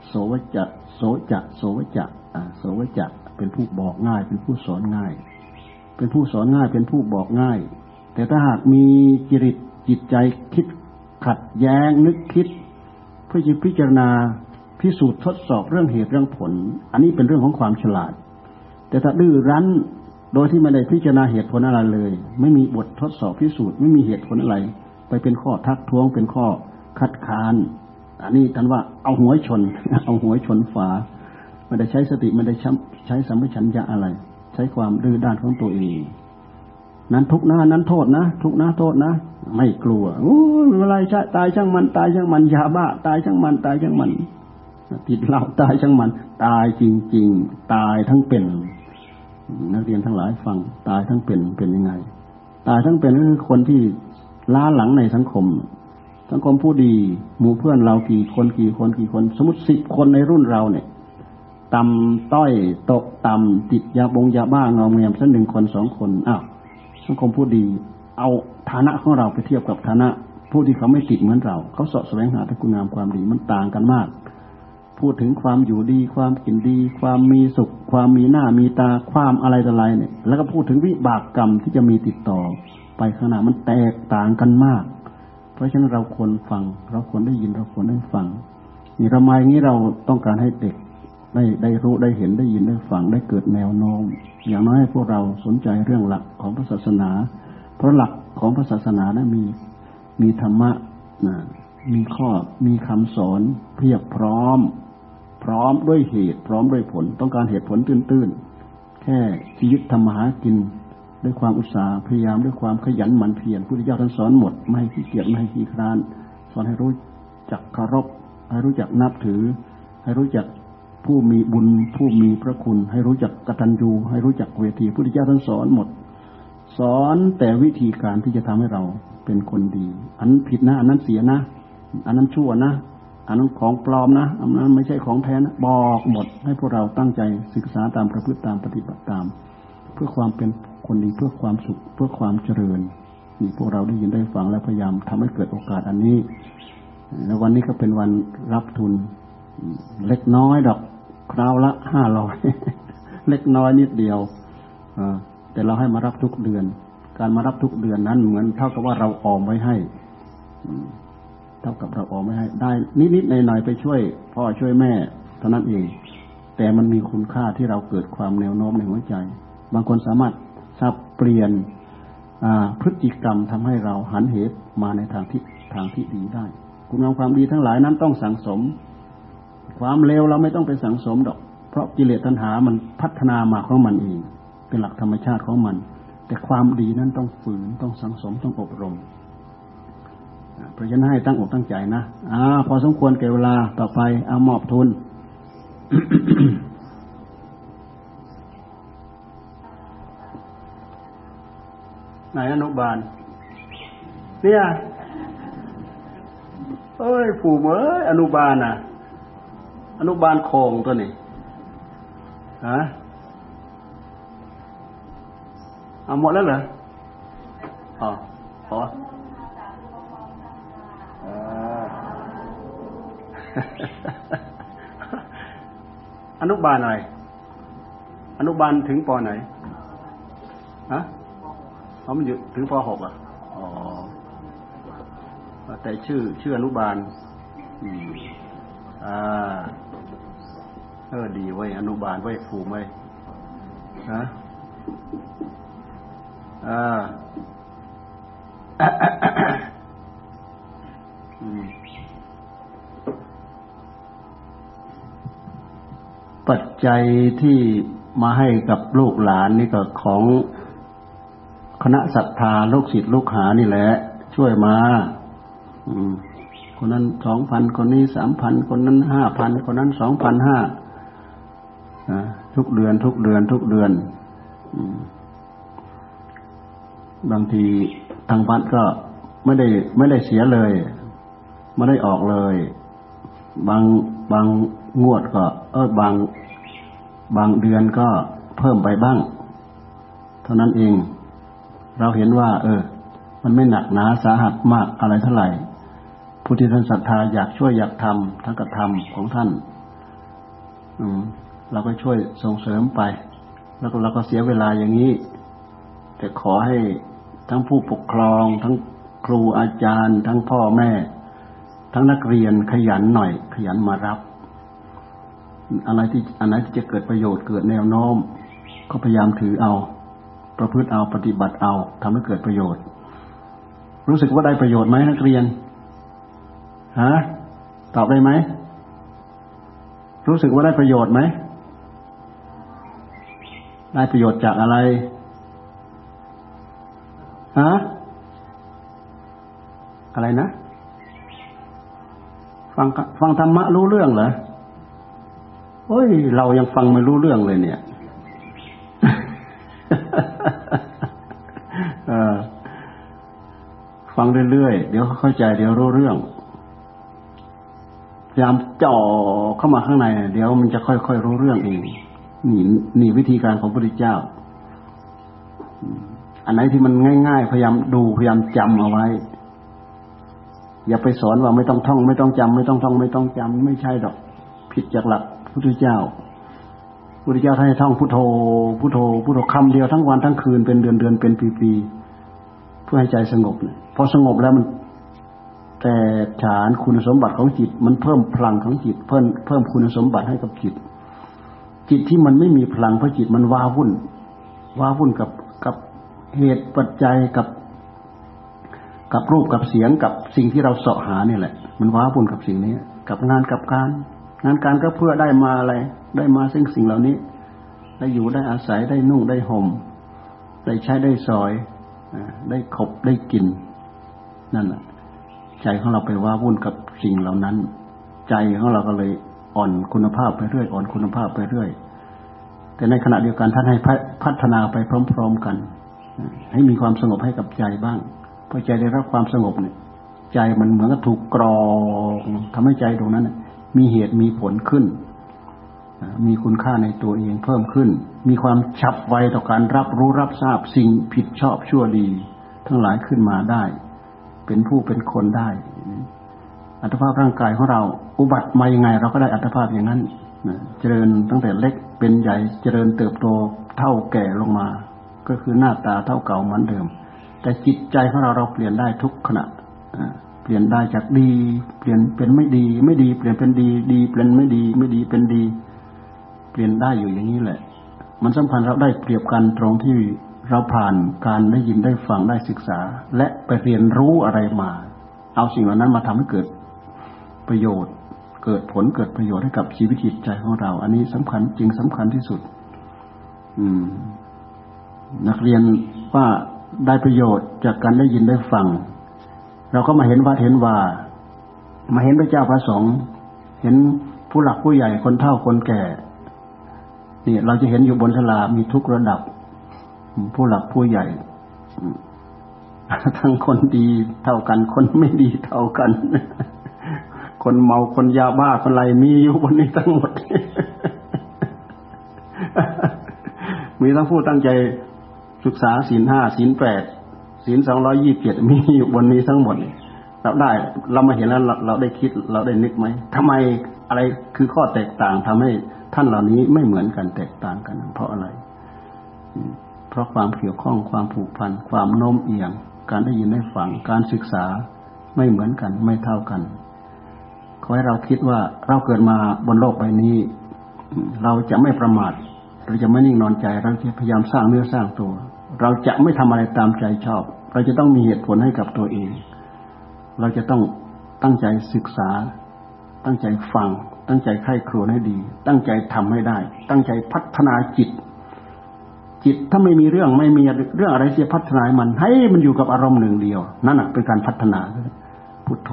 [SPEAKER 1] โสวจะโสจะโสวจะโสวจะเป็นผู้บอกง่าย เป็นผู้สอนง่าย เป็นผู้สอนง่ายเป็นผู้บอกง่าย แต่ถ้าหากมีจริตจิตใจคิดขัดแย้งนึกคิด เพื่อจะพิจารณาพิสูจน์ทดสอบเรื่องเหตุเรื่องผล อันนี้เป็นเรื่องของความฉลาด แต่ถ้าดื้อรั้นโดยที่ไม่ได้พิจารณาเหตุผลอะไรเลย ไม่มีบททดสอบพิสูจน์ไม่มีเหตุผลอะไร ไปเป็นข้อทักท้วงเป็นข้อคัดค้าน อันนี้ท่านว่าเอาหัวชน เอาหัวชนฝาไม่ได้ใช้สติไม่ได้ใช้สัมปชัญญะอะไร ใช้ความดื้อด้านของตัวเอง นั้นทุกหน้านั้นโทษนะทุกหน้าโทษนะไม่กลัวโอ้อะไรชตายช่างมันตายช่างมันยาบ้า ตายช่างมันตายช่างมันติดเหล้าตายช่างมัน ตายจริง ๆ ตายทั้งเป็น นักเรียนทั้งหลายฟังตายทั้งเป็นเป็นยังไง ตายทั้งเป็นก็คือคนที่ล้าหลังในสังคม สังคมผู้ดี หมู่เพื่อนเรากี่คนกี่คนกี่คน สมมติสิบคนในรุ่นเราเนี่ยต่ำต้อยตกต่ำติดยาบงยาบ้างอเงียมสักหนึ่งคนสองคนอ้าวสังคมผู้ดี เอาฐานะของเราไปเทียบกับฐานะ ผู้ที่เขาไม่ติดเหมือนเรา เขาสาะแสวงหาแต่คุณงามความดีมันต่างกันมาก พูดถึงความอยู่ดี ความกินดี ความมีสุข ความมีหน้ามีตาความอะไรต่ออะไรเนี่ย แล้วก็พูดถึงวิบากกรรมที่จะมีติดต่อ ไปข้างหน้ามันแตกต่างกันมาก เพราะฉะนั้นเราควรฟัง เราควรได้ยินเราควรได้ฟังนี่ทำไมงี้เราต้องการให้เด็กได้ได้รู้ได้เห็นได้ยินได้ฟังได้เกิดแนวโน้มอย่างน้อยให้พวกเราสนใจเรื่องหลักของพระศาสนา เพราะหลักของพระศาสนานะมีมีธรรมะนะมีข้อมีคำสอนเพียบพร้อม พร้อมด้วยเหตุ พร้อมด้วยผล ต้องการเหตุผลตื้นๆ แค่ชีวิตทำมหากิน ด้วยความอุตสาห์พยายามด้วยความขยันหมั่นเพียรพุทธเจ้าท่านสอนหมดไม่ให้ขี้เกียจไม่ให้ขี้คร้าน สอนให้รู้จักเคารพให้รู้จักนับถือ ให้รู้จักผู้มีบุญผู้มีพระคุณ ให้รู้จักกตัญญู ให้รู้จักเวทีพุทธเจ้าท่านสอนหมด สอนแต่วิธีการที่จะทำให้เราเป็นคนดี อันผิดนะ อันนั้นเสียนะ อันนั้นชั่วนะ อันนั้นของปลอมนะ อันนั้นไม่ใช่ของแท้นะบอกหมด ให้พวกเราตั้งใจศึกษาตามประพฤติตามปฏิบัติตาม เพื่อความเป็น คนดีเพื่อความสุขเพื่อความเจริญนี่พวกเราได้ยินได้ฟังและพยายามทำให้เกิดโอกาสอันนี้ แล้ววันนี้ก็เป็นวันรับทุน เล็กน้อยดอกคราวละห้าร้อยเล็กน้อยนิดเดียวแต่เราให้มารับทุกเดือน การมารับทุกเดือนนั้นเหมือนเท่ากับว่าเราออมไว้ให้เท่ากับเราออมไว้ให้ ได้นิดๆหน่อยๆไปช่วยพ่อช่วยแม่เท่านั้นเอง แต่มันมีคุณค่าที่เราเกิดความแนวโน้มในหัวใจ บางคนสามารถ สับเปลี่ยนพฤติกรรมทำให้เราหันเหตุมาในทางที่ทางที่ดีได้ คุณงามความดีทั้งหลายนั้นต้องสังสม ความเลวเราไม่ต้องไปสังสมดอก เพราะกิเลสตัณหามันพัฒนามาของมันเอง เป็นหลักธรรมชาติของมัน แต่ความดีนั้นต้องฝืนต้องสังสมต้องอบรมเพราะฉะนั้นให้ตั้งอกตั้งใจนะอ่าพอสมควรแก่เวลาต่อไปเอามอบทุน ไหนอนุบาล เนี่ยเอ้ยผูเอ้ยอนุบาลน่ะ อนุบาลโคงตัวนี้ฮะเอาหมดแล้วเหรออ๋อพออนุบาลอะไร อนุบาลถึงปอไหน ฮะ เขามันอยู่ถึงปหกอะ อ๋อ แต่ชื่อชื่ออนุบาลอ่า เออดีไว้อนุบาลไว้ผูไว้ฮะอ่าปัจจัยที่มาให้กับลูกหลานนี่ก็ของ คณะศรัทธาลูกศิษย์ลูกหานี่แหละ ช่วยมาคนนั้นสองพันคนนี้สามพันคนนั้นห้าพันคนนั้นสองพันห้าทุกเดือน ทุกเดือน ทุกเดือนบางทีทางวัดก็ไม่ได้ไม่ได้เสียเลย ไม่ได้ออกเลย บางบางงวดก็ เออบางบางเดือนก็เพิ่มไปบ้าง เท่านั้นเอง เราเห็นว่า เออ มันไม่หนักหนาสาหัสมากอะไรเท่าไหร่ผู้ที่ท่านศรัทธาอยากช่วยอยากทำทั้งกระทำของท่าน อืมเราก็ช่วยส่งเสริมไป แล้วก็เราก็เสียเวลาอย่างนี้ แต่ขอให้ทั้งผู้ปกครอง ทั้งครูอาจารย์ ทั้งพ่อแม่ ทั้งนักเรียนขยันหน่อย ขยันมารับ อะไรที่อันไหนที่จะเกิดประโยชน์เกิดแนวโน้ม ก็พยายามถือเอา ประพฤติเอาปฏิบัติเอาทำให้เกิดประโยชน์ รู้สึกว่าได้ประโยชน์ไหมนักเรียนฮะตอบได้ไหมรู้สึกว่าได้ประโยชน์ไหมได้ประโยชน์จากอะไรฮะอะไรนะ ฟังฟังธรรมะรู้เรื่องเหรอโอ้ย เรายังฟังไม่รู้เรื่องเลยเนี่ย เรื่อยๆ เดี๋ยวเข้าใจเดี๋ยวรู้เรื่องพยายามจ่อเข้ามาข้างในเดี๋ยวมันจะค่อยๆรู้เรื่องเองนี่นี่วิธีการของพระพุทธเจ้า อันไหนที่มันง่าย ๆ พยายามดูพยายามจำเอาไว้ อย่าไปสอนว่าไม่ต้องท่อง ไม่ต้องจำไม่ต้องท่อง ไม่ต้องจำไม่ใช่ดอก ผิดจากหลักพุทธเจ้าพุทธเจ้าท่านให้ท่องพุทโธพุทโธพุทโธคำเดียวทั้งวันทั้งคืนเป็นเดือนเดือนเป็นปีปี เพื่อให้ใจสงบเลยพอสงบแล้วมัน แต่ฐานคุณสมบัติของจิต มันเพิ่มพลังของจิต เพิ่มเพิ่มคุณสมบัติให้กับจิต จิตที่มันไม่มีพลังเพราะจิตมันว้าวุ่นว้าวุ่นกับกับเหตุปัจจัยกับกับรูปกับเสียงกับสิ่งที่เราเสาะหาเนี่ยแหละ มันว้าวุ่นกับสิ่งนี้ กับงานกับการ งานการก็เพื่อได้มาอะไร ได้มาซึ่งสิ่งเหล่านี้ ได้อยู่ได้อาศัยได้นุ่งได้ห่มได้ใช้ได้สอย ได้ขบได้กิน นั่นแหละใจของเราไปว้าวุ่นกับสิ่งเหล่านั้น ใจของเราก็เลยอ่อนคุณภาพไปเรื่อย อ่อนคุณภาพไปเรื่อย แต่ในขณะเดียวกันท่านให้พัฒนาไปพร้อม ๆกัน ให้มีความสงบให้กับใจบ้างพอใจได้รับความสงบเนี่ย ใจมันเหมือนกับถูกกรองทำให้ใจตรงนั้นมีเหตุมีผลขึ้น มีคุณค่าในตัวเองเพิ่มขึ้น มีความฉับไวต่อการรับรู้รับทราบสิ่งผิดชอบชั่วดี ทั้งหลายขึ้นมาได้ เป็นผู้เป็นคนได้อัตภาพร่างกายของเรา อุบัติมายังไง เราก็ได้อัตภาพอย่างนั้นเจริญตั้งแต่เล็กเป็นใหญ่เจริญเติบโตเท่าแก่ลงมา ก็คือหน้าตาเท่าเก่าเหมือนเดิม แต่จิตใจของเราเราเปลี่ยนได้ทุกขณะเปลี่ยนได้จากดี เปลี่ยนเป็นไม่ดี ไม่ดี เปลี่ยนเป็นดี ดีเปลี่ยนไม่ดี ไม่ดีเป็นดี เปลี่ยนได้อยู่อย่างนี้แหละ มันสำคัญเราได้เปรียบกันตรงที่เราผ่านการได้ยินได้ฟังได้ศึกษา และไปเรียนรู้อะไรมา เอาสิ่งเหล่านั้นมาทำให้เกิดประโยชน์ เกิดผลเกิดประโยชน์ให้กับชีวิตจิตใจของเรา อันนี้สำคัญจริงสำคัญที่สุด อืม นักเรียนว่าได้ประโยชน์จากการได้ยินได้ฟัง เราก็มาเห็นวัดเห็นว่า มาเห็นพระเจ้าพระสงฆ์เห็นผู้หลักผู้ใหญ่คนเฒ่าคนแก่ นี่เราจะเห็นอยู่บนสลามีทุกระดับ ผู้หลักผู้ใหญ่ทั้งคนดีเท่ากัน คนไม่ดีเท่ากัน คนเมาคนยาบ้าคนไรมีอยู่บนนี้ทั้งหมด มีทั้งผู้ตั้งใจศึกษาศีลห้าศีลแปดศีลสองร้อยี่สิบเจ็ดมีอยู่บนนี้ทั้งหมดเราได้ เรามาเห็นแล้วเราได้คิดเราได้นึกไหมทำไมอะไรคือข้อแตกต่างทำให้ ท่านเหล่านี้ไม่เหมือนกันแตกต่างกัน เพราะอะไร เพราะความเกี่ยวข้องความผูกพัน ความโน้มเอียง การได้ยินได้ฟังการศึกษาไม่เหมือนกันไม่เท่ากันขอให้เราคิดว่าเราเกิดมาบนโลกใบนี้ เราจะไม่ประมาทเราจะไม่นิ่งนอนใจ เราจะพยายามสร้างเนื้อสร้างตัว เราจะไม่ทำอะไรตามใจชอบ เราจะต้องมีเหตุผลให้กับตัวเอง เราจะต้องตั้งใจศึกษา ตั้งใจฟัง ตั้งใจไข้ครวญให้ดี ตั้งใจทำให้ได้ ตั้งใจพัฒนาจิต จิตถ้าไม่มีเรื่องไม่มีเรื่องอะไรที่จะพัฒนามันให้มันอยู่กับอารมณ์หนึ่งเดียว นั่นเป็นการพัฒนาพุทโธ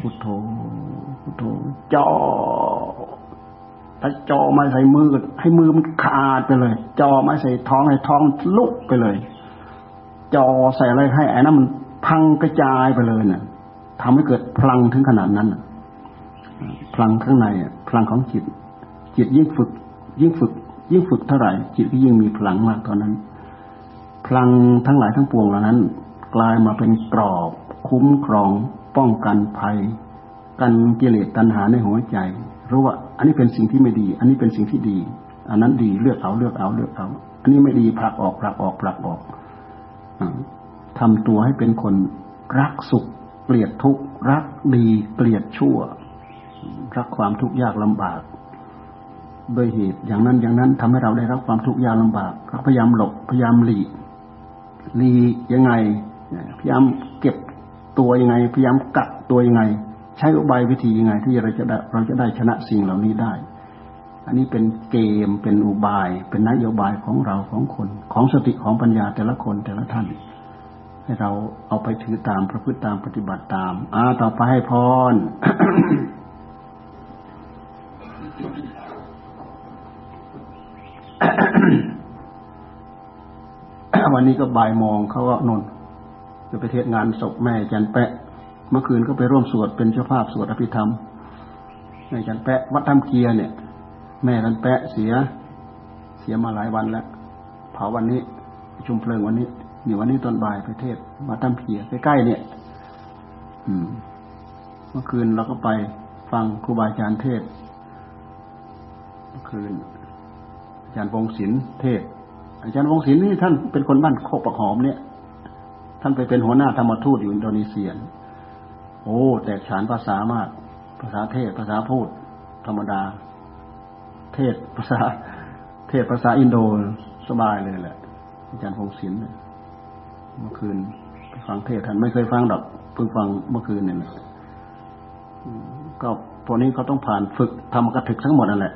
[SPEAKER 1] พุทโธพุทโธจ่อถ้าจอมาใส่มือให้มือมันขาดไปเลยจอมาใส่ท้องให้ท้องลุกไปเลยจอใส่อะไรให้ไอ้นั้นมันพังกระจายไปเลยเนี่ยทำให้เกิดพลังถึงขนาดนั้น พลังข้างในพลังของจิต จิตยิ่งฝึก ยิ่งฝึก ยิ่งฝึกเท่าไหร่ จิตก็ยิ่งมีพลังมากเท่านั้น พลังทั้งหลายทั้งปวงเหล่านั้น กลายมาเป็นกรอบ คุ้มครอง ป้องกันภัย กันกิเลสตัณหาในหัวใจรู้ว่า อันนี้เป็นสิ่งที่ไม่ดี อันนี้เป็นสิ่งที่ดี อันนั้นดีเลือกเอาเลือกเอาเลือกเอา อันนี้ไม่ดีผลักออกผลักออกผลักออกทำตัวให้เป็นคนรักสุขเกลียดทุกข์รักดีเกลียดชั่ว รักความทุกข์ยากลำบาก โดยเหตุอย่างนั้นอย่างนั้นทำให้เราได้รับความทุกข์ยากลำบากพยายามหลบพยายามหลีกหลียังไง พยายามเก็บตัวยังไง พยายามกัดตัวยังไง ใช้อุบายวิธียังไง ที่เราจะได้เราจะได้ชนะสิ่งเหล่านี้ได้ อันนี้เป็นเกมเป็นอุบาย เป็นนโยบายของเราของคน ของสติของปัญญาแต่ละคนแต่ละท่านให้เราเอาไปถือตามประพฤติตามปฏิบัติตาม อ่า ต่อไปให้พร วันนี้ก็บ่ายโมงเขาก็นนจะไปเทศงานศพแม่จันแปะ เมื่อคืนก็ไปร่วมสวดเป็นเจ้าภาพสวดอภิธรรมในจันแปะ วัดถ้ำเกีย์เนี่ย แม่ทันแปะเสีย เสียมาหลายวันแล้วเผาวันนี้ชุมเพลิงวันนี้อยู่วันนี้ตอนบ่ายไปเทศวัดถ้ำเกียใกล้ๆเนี่ย อืม เมื่อคืนเราก็ไปฟังครูบาอาจารย์เทศ คืน อาจารย์วงศิลป์เทศ อาจารย์วงศิลป์นี่ท่านเป็นคนบ้านโคกประหอมเนี่ย ท่านไปเป็นหัวหน้าธรรมทูตอยู่อินโดนีเซีย โอ้ แตกฉานภาษามาก ภาษาเทศ ภาษาพูด ธรรมดา เทศภาษา เทศภาษาอินโดสบายเลยแหละ อาจารย์พงศิลป์เมื่อคืนไปฟังเทศท่านไม่เคยฟังดอกเพิ่งฟังเมื่อคืนเนี่แหละก็พวกนี้เขาต้องผ่านฝึกทำกระถึกทั้งหมดนั่นแหละ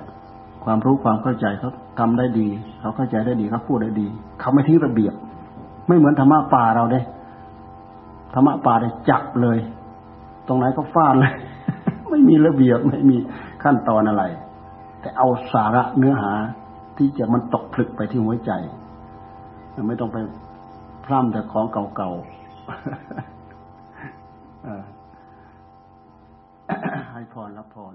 [SPEAKER 1] ความรู้ความเข้าใจเขาทำได้ดี เขาเข้าใจได้ดีเขาพูดได้ดี เขาไม่ทิ้งระเบียบ ไม่เหมือนธรรมะป่าเราเด้ธรรมะป่าได้จับเลย ตรงไหนก็ฟาดเลย ไม่มีระเบียบไม่มีขั้นตอนอะไร แต่เอาสาระเนื้อหาที่จะมันตกผลึกไปที่หัวใจไม่ต้องไปพร่ำแต่ของเก่าๆให้พรรับพร